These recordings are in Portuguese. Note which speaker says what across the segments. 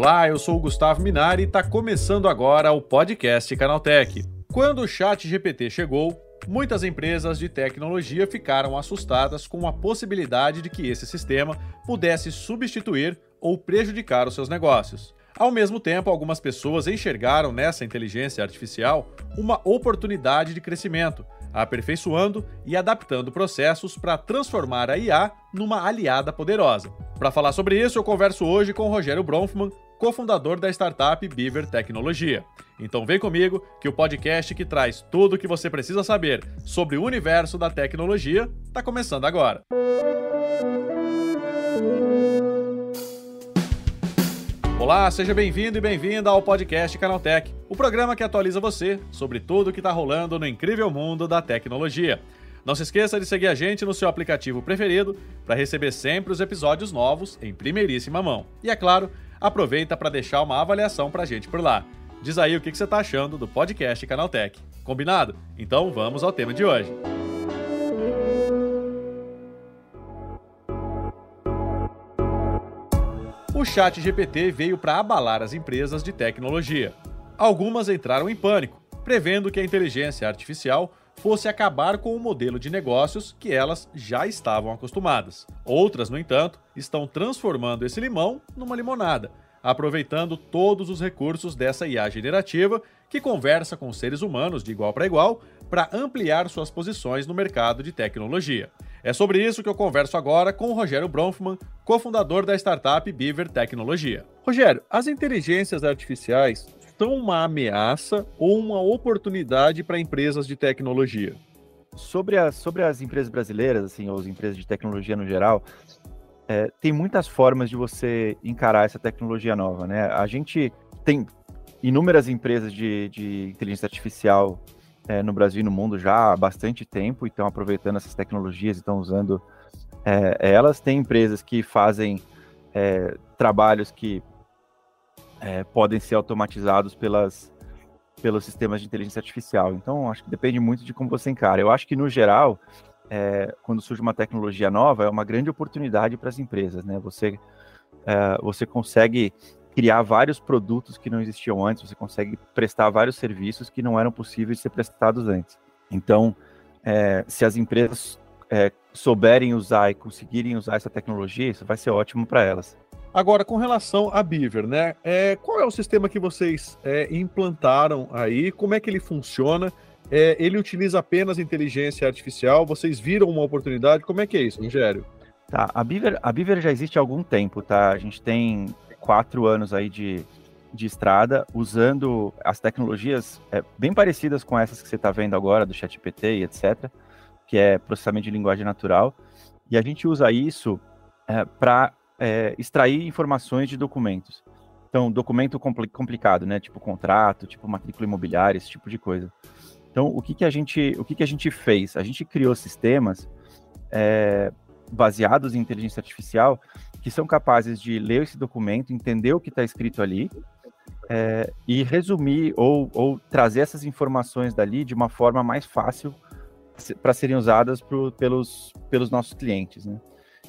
Speaker 1: Olá, eu sou o Gustavo Minari e está começando agora o podcast Canaltech. Quando o Chat GPT chegou, muitas empresas de tecnologia ficaram assustadas com a possibilidade de que esse sistema pudesse substituir ou prejudicar os seus negócios. Ao mesmo tempo, algumas pessoas enxergaram nessa inteligência artificial uma oportunidade de crescimento, aperfeiçoando e adaptando processos para transformar a IA numa aliada poderosa. Para falar sobre isso, eu converso hoje com Rogério Bronfman, cofundador da startup Beaver Tecnologia. Então vem comigo que o podcast que traz tudo o que você precisa saber sobre o universo da tecnologia está começando agora. Olá, seja bem-vindo e bem-vinda ao podcast Canaltech, o programa que atualiza você sobre tudo o que está rolando no incrível mundo da tecnologia. Não se esqueça de seguir a gente no seu aplicativo preferido para receber sempre os episódios novos em primeiríssima mão. E é claro, aproveita para deixar uma avaliação para a gente por lá. Diz aí o que você está achando do podcast Canaltech. Combinado? Então vamos ao tema de hoje. o Chat GPT veio para abalar as empresas de tecnologia. Algumas entraram em pânico, prevendo que a inteligência artificial fosse acabar com o modelo de negócios que elas já estavam acostumadas. Outras, no entanto, estão transformando esse limão numa limonada, aproveitando todos os recursos dessa IA generativa que conversa com seres humanos de igual para igual para ampliar suas posições no mercado de tecnologia. É sobre isso que eu converso agora com o Rogério Bronfman, cofundador da startup Beaver Tecnologia. Rogério, as inteligências artificiais são uma ameaça ou uma oportunidade para empresas de tecnologia?
Speaker 2: Sobre, a, sobre as empresas brasileiras, assim, ou as empresas de tecnologia no geral, é, tem muitas formas de você encarar essa tecnologia nova, né? A gente tem inúmeras empresas de, de inteligência artificial é, no Brasil e no mundo já há bastante tempo e estão aproveitando essas tecnologias e estão usando é, elas. Tem empresas que fazem é, trabalhos que é, podem ser automatizados pelas, pelos sistemas de inteligência artificial. Então, acho que depende muito de como você encara. Eu acho que, no geral, é, quando surge uma tecnologia nova, é uma grande oportunidade para as empresas. Né? Você, é, você consegue criar vários produtos que não existiam antes, você consegue prestar vários serviços que não eram possíveis de ser prestados antes. Então, é, se as empresas é, souberem usar e conseguirem usar essa tecnologia, isso vai ser ótimo para elas.
Speaker 1: Agora, com relação a Beaver, né? É, qual é o sistema que vocês é, implantaram aí? Como é que ele funciona? É, ele utiliza apenas inteligência artificial? Vocês viram uma oportunidade? Como é que é isso, Rogério?
Speaker 2: Tá, a Beaver, a Beaver já existe há algum tempo, tá? A gente tem quatro anos aí de, de estrada, usando as tecnologias é, bem parecidas com essas que você está vendo agora, do ChatGPT e etc., que é processamento de linguagem natural, e a gente usa isso é, para é, extrair informações de documentos. Então, documento compl complicado, né? Tipo contrato, tipo matrícula imobiliária, esse tipo de coisa. Então, o que, que a gente, o que, que a gente fez? A gente criou sistemas é, baseados em inteligência artificial que são capazes de ler esse documento, entender o que está escrito ali é, e resumir ou, ou, trazer essas informações dali de uma forma mais fácil para serem usadas pro, pelos, pelos nossos clientes. Né?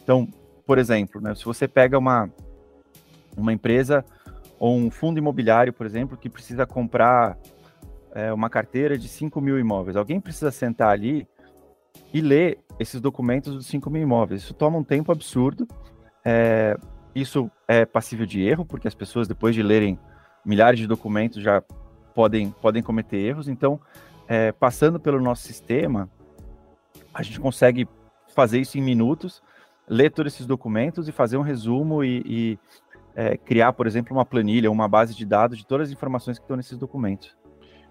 Speaker 2: Então, por exemplo, né, se você pega uma, uma empresa ou um fundo imobiliário, por exemplo, que precisa comprar é, uma carteira de 5 mil imóveis, alguém precisa sentar ali e ler esses documentos dos 5 mil imóveis. Isso toma um tempo absurdo é, isso é passível de erro, porque as pessoas, depois de lerem milhares de documentos, já podem, podem cometer erros. Então, é, passando pelo nosso sistema, a gente consegue fazer isso em minutos, ler todos esses documentos e fazer um resumo e, e é, criar, por exemplo, uma planilha, uma base de dados de todas as informações que estão nesses documentos.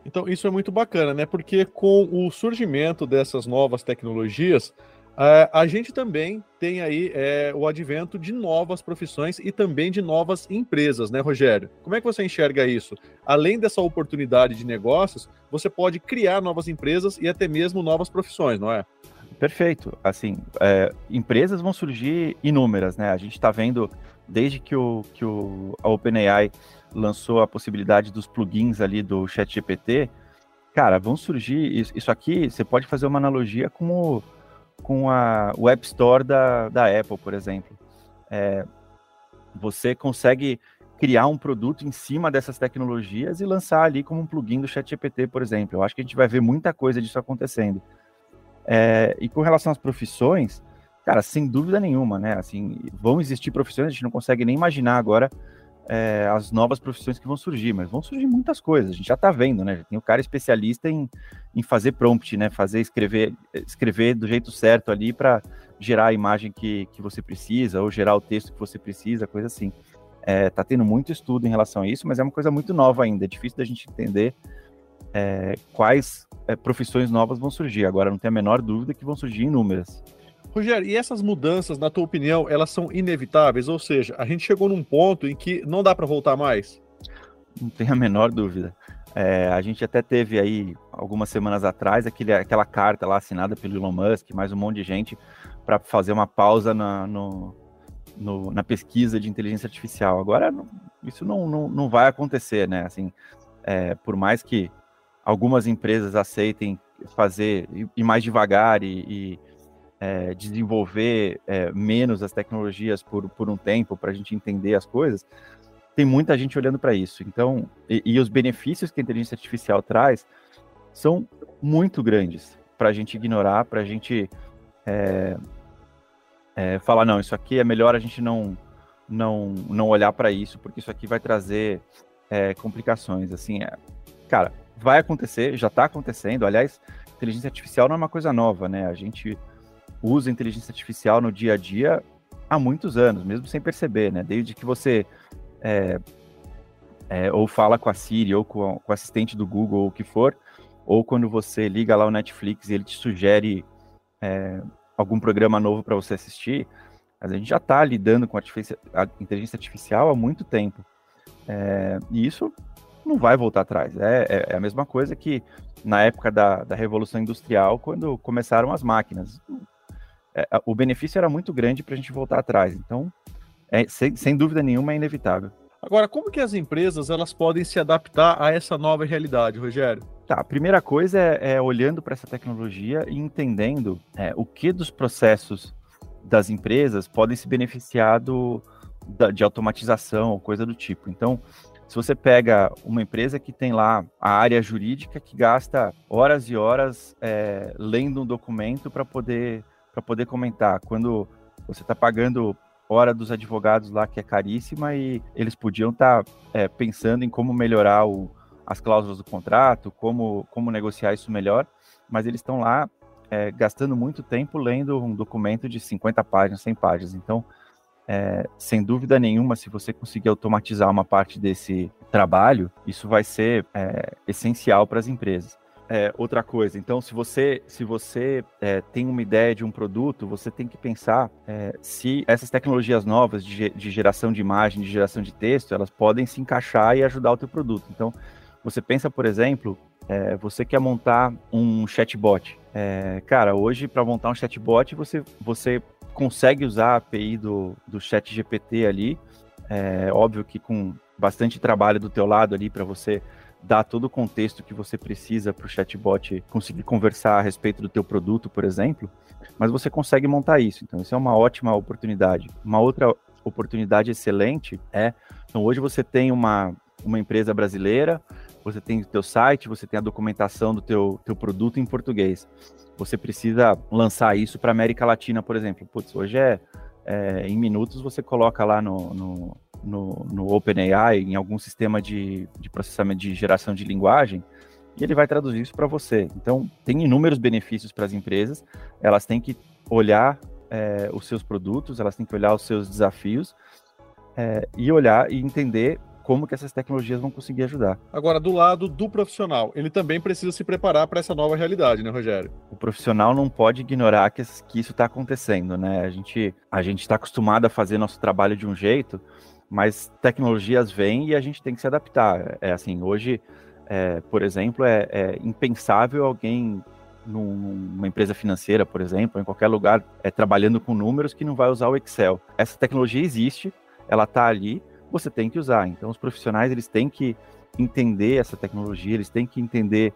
Speaker 1: Então, isso é muito bacana, né? Porque com o surgimento dessas novas tecnologias, Uh, a gente também tem aí é, o advento de novas profissões e também de novas empresas, né, Rogério? Como é que você enxerga isso? Além dessa oportunidade de negócios, você pode criar novas empresas e até mesmo novas profissões, não é?
Speaker 2: Perfeito. Assim, é, empresas vão surgir inúmeras, né? A gente está vendo desde que o, que o a OpenAI lançou a possibilidade dos plugins ali do ChatGPT, cara, vão surgir isso, isso aqui. Você pode fazer uma analogia com o com a, App Store da, da Apple, por exemplo. É, você consegue criar um produto em cima dessas tecnologias e lançar ali como um plugin do ChatGPT, por exemplo. Eu acho que a gente vai ver muita coisa disso acontecendo. É, e com relação às profissões, cara, sem dúvida nenhuma, né? Assim, vão existir profissões, a gente não consegue nem imaginar agora é, as novas profissões que vão surgir, mas vão surgir muitas coisas. A gente já está vendo, né? Tem o cara especialista em, em fazer prompt, né? Fazer escrever, escrever do jeito certo ali para gerar a imagem que, que você precisa ou gerar o texto que você precisa, coisa assim. É, tá tendo muito estudo em relação a isso, mas é uma coisa muito nova ainda. É difícil da gente entender é, quais é, profissões novas vão surgir. Agora, não tem a menor dúvida que vão surgir inúmeras.
Speaker 1: Rogério, e essas mudanças, na tua opinião, elas são inevitáveis? Ou seja, a gente chegou num ponto em que não dá para voltar mais?
Speaker 2: Não tem a menor dúvida. É, a gente até teve aí, algumas semanas atrás, aquele, aquela carta lá assinada pelo Elon Musk, mais um monte de gente, para fazer uma pausa na, no, no, na pesquisa de inteligência artificial. Agora, não, isso não, não, não vai acontecer, né? Assim, é, por mais que algumas empresas aceitem fazer ir mais devagar e, e é, desenvolver é, menos as tecnologias por, por um tempo para a gente entender as coisas, tem muita gente olhando para isso. Então, e, e, os benefícios que a inteligência artificial traz são muito grandes para a gente ignorar, para a gente é, é, falar não, isso aqui é melhor a gente não não não olhar para isso, porque isso aqui vai trazer é, complicações. Assim, é, cara, vai acontecer, já está acontecendo. Aliás, inteligência artificial não é uma coisa nova, né? A gente usa inteligência artificial no dia a dia há muitos anos, mesmo sem perceber, né? Desde que você é, é, ou fala com a Siri, ou com, com o assistente do Google, ou o que for, ou quando você liga lá o Netflix e ele te sugere é, algum programa novo para você assistir, a gente já está lidando com a, inteligência artificial há muito tempo. É, e isso não vai voltar atrás. É, é, é, a mesma coisa que na época da, da Revolução Industrial, quando começaram as máquinas é, o benefício era muito grande para a gente voltar atrás. Então, é, sem, sem dúvida nenhuma, é inevitável.
Speaker 1: Agora, como que as empresas elas podem se adaptar a essa nova realidade, Rogério?
Speaker 2: Tá, a primeira coisa é, é olhando para essa tecnologia e entendendo é, o que dos processos das empresas podem se beneficiar do, da, de automatização ou coisa do tipo. Então, se você pega uma empresa que tem lá a área jurídica que gasta horas e horas é, lendo um documento para poder para poder comentar. Quando você está pagando hora dos advogados lá, que é caríssima, e eles podiam estar tá, é, pensando em como melhorar o, as cláusulas do contrato, como, como negociar isso melhor, mas eles estão lá é, gastando muito tempo lendo um documento de 50 páginas, 100 páginas. Então, é, sem dúvida nenhuma, se você conseguir automatizar uma parte desse trabalho, isso vai ser é, essencial para as empresas é, outra coisa. Então, se você, se você é, tem uma ideia de um produto, você tem que pensar é, se essas tecnologias novas de, de, geração de imagem, de geração de texto, elas podem se encaixar e ajudar o teu produto. Então, você pensa, por exemplo, é, você quer montar um chatbot. É, cara, hoje, para montar um chatbot, você, você consegue usar a API do, do chat GPT ali. É óbvio que com bastante trabalho do teu lado ali para você dar todo o contexto que você precisa para o chatbot conseguir conversar a respeito do teu produto, por exemplo, mas você consegue montar isso. Então, isso é uma ótima oportunidade. Uma outra oportunidade excelente é, então hoje você tem uma, uma empresa brasileira, você tem o teu site, você tem a documentação do teu, teu produto em português. Você precisa lançar isso para América Latina, por exemplo. Putz, hoje é, é, em minutos você coloca lá no, no no, no OpenAI, em algum sistema de, de processamento de geração de linguagem, e ele vai traduzir isso para você. Então, tem inúmeros benefícios para as empresas, elas têm que olhar é, os seus produtos, elas têm que olhar os seus desafios é, e olhar e entender como que essas tecnologias vão conseguir ajudar.
Speaker 1: Agora, do lado do profissional, ele também precisa se preparar para essa nova realidade, né, Rogério?
Speaker 2: O profissional não pode ignorar que, que isso está acontecendo, né? A gente a gente está acostumado a fazer nosso trabalho de um jeito, mas tecnologias vêm e a gente tem que se adaptar. É assim, hoje, é, por exemplo, é, é, impensável alguém numa empresa financeira, por exemplo, em qualquer lugar, é, trabalhando com números que não vai usar o Excel. Essa tecnologia existe, ela está ali, você tem que usar. Então, os profissionais eles têm que entender essa tecnologia, eles têm que entender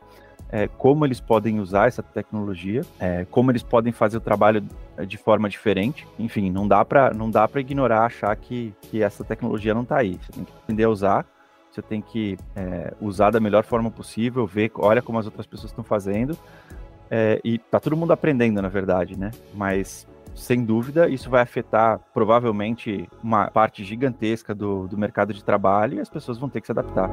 Speaker 2: é, como eles podem usar essa tecnologia, é, como eles podem fazer o trabalho eh, de forma diferente. Enfim, não dá para não dá para ignorar, achar que, que essa tecnologia não está aí. Você tem que aprender a usar, você tem que é, usar da melhor forma possível, ver, olha como as outras pessoas estão fazendo. É, e tá todo mundo aprendendo, na verdade, né? Mas sem dúvida, isso vai afetar provavelmente uma parte gigantesca do, do mercado de trabalho e as pessoas vão ter que se adaptar.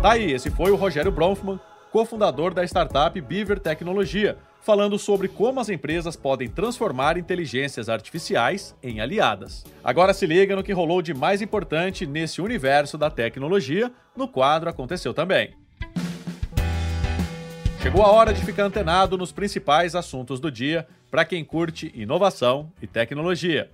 Speaker 1: Tá aí, esse foi o Rogério Bronfman, cofundador da startup Beaver Tecnologia, falando sobre como as empresas podem transformar inteligências artificiais em aliadas. Agora se liga no que rolou de mais importante nesse universo da tecnologia, no quadro Aconteceu Também. Chegou a hora de ficar antenado nos principais assuntos do dia para quem curte inovação e tecnologia.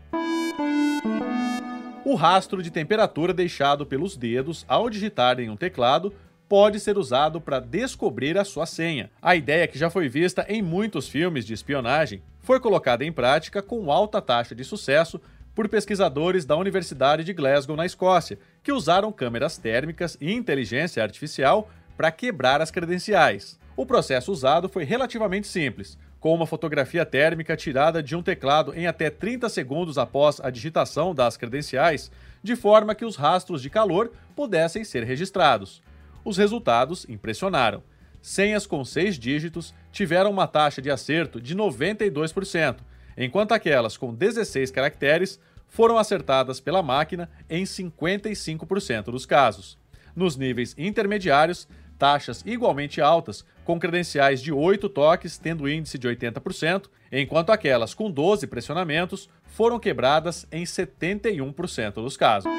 Speaker 1: O rastro de temperatura deixado pelos dedos ao digitar em um teclado pode ser usado para descobrir a sua senha. A ideia, que já foi vista em muitos filmes de espionagem, foi colocada em prática com alta taxa de sucesso por pesquisadores da Universidade de Glasgow, na Escócia, que usaram câmeras térmicas e inteligência artificial para quebrar as credenciais. O processo usado foi relativamente simples, com uma fotografia térmica tirada de um teclado em até 30 segundos após a digitação das credenciais, de forma que os rastros de calor pudessem ser registrados. Os resultados impressionaram. Senhas com seis dígitos tiveram uma taxa de acerto de 92%, enquanto aquelas com 16 caracteres foram acertadas pela máquina em 55% dos casos. Nos níveis intermediários, taxas igualmente altas, com credenciais de 8 toques tendo índice de 80%, enquanto aquelas com 12 pressionamentos foram quebradas em 71% dos casos.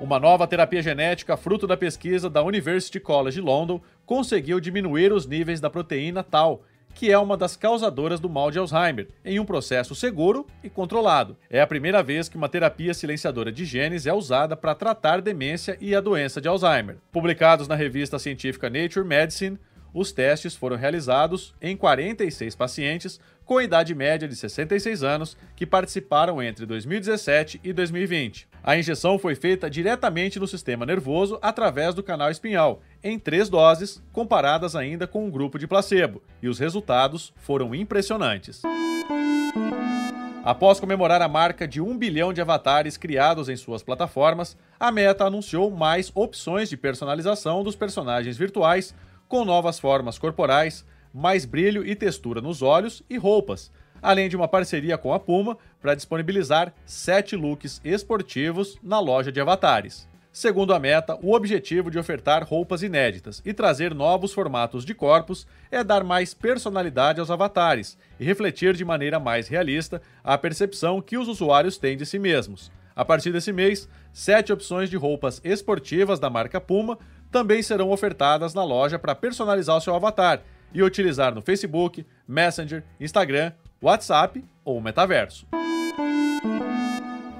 Speaker 1: Uma nova terapia genética, fruto da pesquisa da University College London, conseguiu diminuir os níveis da proteína Tau, que é uma das causadoras do mal de Alzheimer, em um processo seguro e controlado. É a primeira vez que uma terapia silenciadora de genes é usada para tratar demência e a doença de Alzheimer. Publicados na revista científica Nature Medicine, os testes foram realizados em 46 pacientes com idade média de 66 anos que participaram entre 2017 e 2020. A injeção foi feita diretamente no sistema nervoso através do canal espinhal, em três doses, comparadas ainda com um grupo de placebo, e os resultados foram impressionantes. Após comemorar a marca de um bilhão de avatares criados em suas plataformas, a Meta anunciou mais opções de personalização dos personagens virtuais, com novas formas corporais, mais brilho e textura nos olhos e roupas, além de uma parceria com a Puma para disponibilizar sete looks esportivos na loja de avatares. Segundo a Meta, o objetivo de ofertar roupas inéditas e trazer novos formatos de corpos é dar mais personalidade aos avatares e refletir de maneira mais realista a percepção que os usuários têm de si mesmos. A partir desse mês, sete opções de roupas esportivas da marca Puma também serão ofertadas na loja para personalizar o seu avatar e utilizar no Facebook, Messenger, Instagram, WhatsApp ou Metaverso.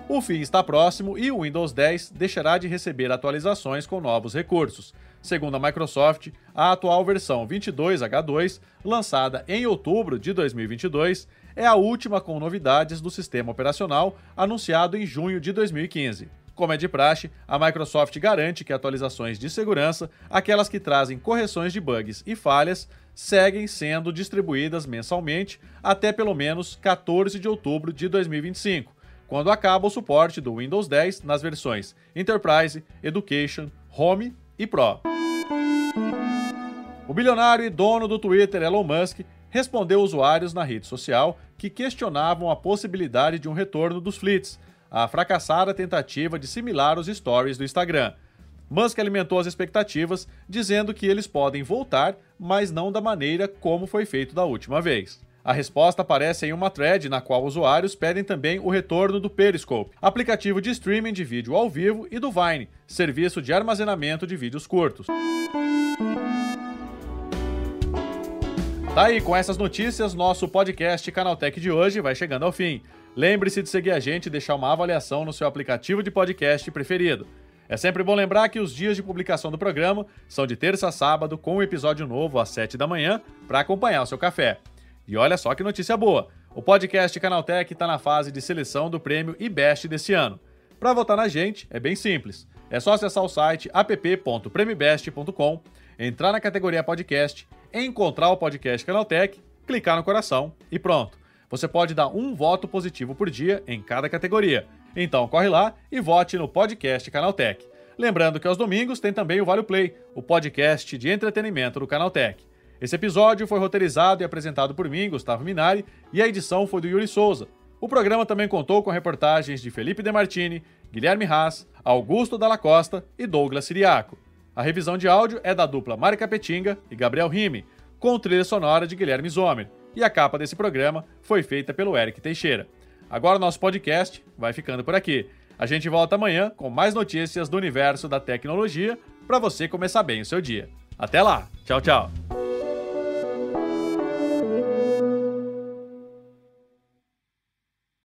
Speaker 1: O fim está próximo e o Windows 10 deixará de receber atualizações com novos recursos. Segundo a Microsoft, a atual versão 22H2, lançada em outubro de 2022, é a última com novidades do sistema operacional anunciado em junho de 2015. Como é de praxe, a Microsoft garante que atualizações de segurança, aquelas que trazem correções de bugs e falhas, seguem sendo distribuídas mensalmente até pelo menos 14 de outubro de 2025, quando acaba o suporte do Windows 10 nas versões Enterprise, Education, Home e Pro. O bilionário e dono do Twitter Elon Musk respondeu usuários na rede social que questionavam a possibilidade de um retorno dos fleets, a fracassada tentativa de similar os stories do Instagram. Musk alimentou as expectativas, dizendo que eles podem voltar, mas não da maneira como foi feito da última vez. A resposta aparece em uma thread na qual usuários pedem também o retorno do Periscope, aplicativo de streaming de vídeo ao vivo, e do Vine, serviço de armazenamento de vídeos curtos. Tá aí, com essas notícias, nosso podcast Canaltech de hoje vai chegando ao fim. Lembre-se de seguir a gente e deixar uma avaliação no seu aplicativo de podcast preferido. É sempre bom lembrar que os dias de publicação do programa são de terça a sábado, com um episódio novo às 7 da manhã, para acompanhar o seu café. E olha só que notícia boa! O podcast Canaltech está na fase de seleção do prêmio IBEST desse ano. Para votar na gente, é bem simples. É só acessar o site app.premibest.com, entrar na categoria podcast encontrar o podcast Canaltech, clicar no coração e pronto. Você pode dar um voto positivo por dia em cada categoria. Então corre lá e vote no podcast Canaltech. Lembrando que aos domingos tem também o Vale Play, o podcast de entretenimento do Canaltech. Esse episódio foi roteirizado e apresentado por mim, Gustavo Minari, e a edição foi do Yuri Souza. O programa também contou com reportagens de Felipe Demartini, Guilherme Haas, Augusto Dalla Costa e Douglas Siriaco. A revisão de áudio é da dupla Mari Capetinga e Gabriel Rime, com trilha sonora de Guilherme Zomer. E a capa desse programa foi feita pelo Eric Teixeira. Agora o nosso podcast vai ficando por aqui. A gente volta amanhã com mais notícias do universo da tecnologia para você começar bem o seu dia. Até lá. Tchau, tchau.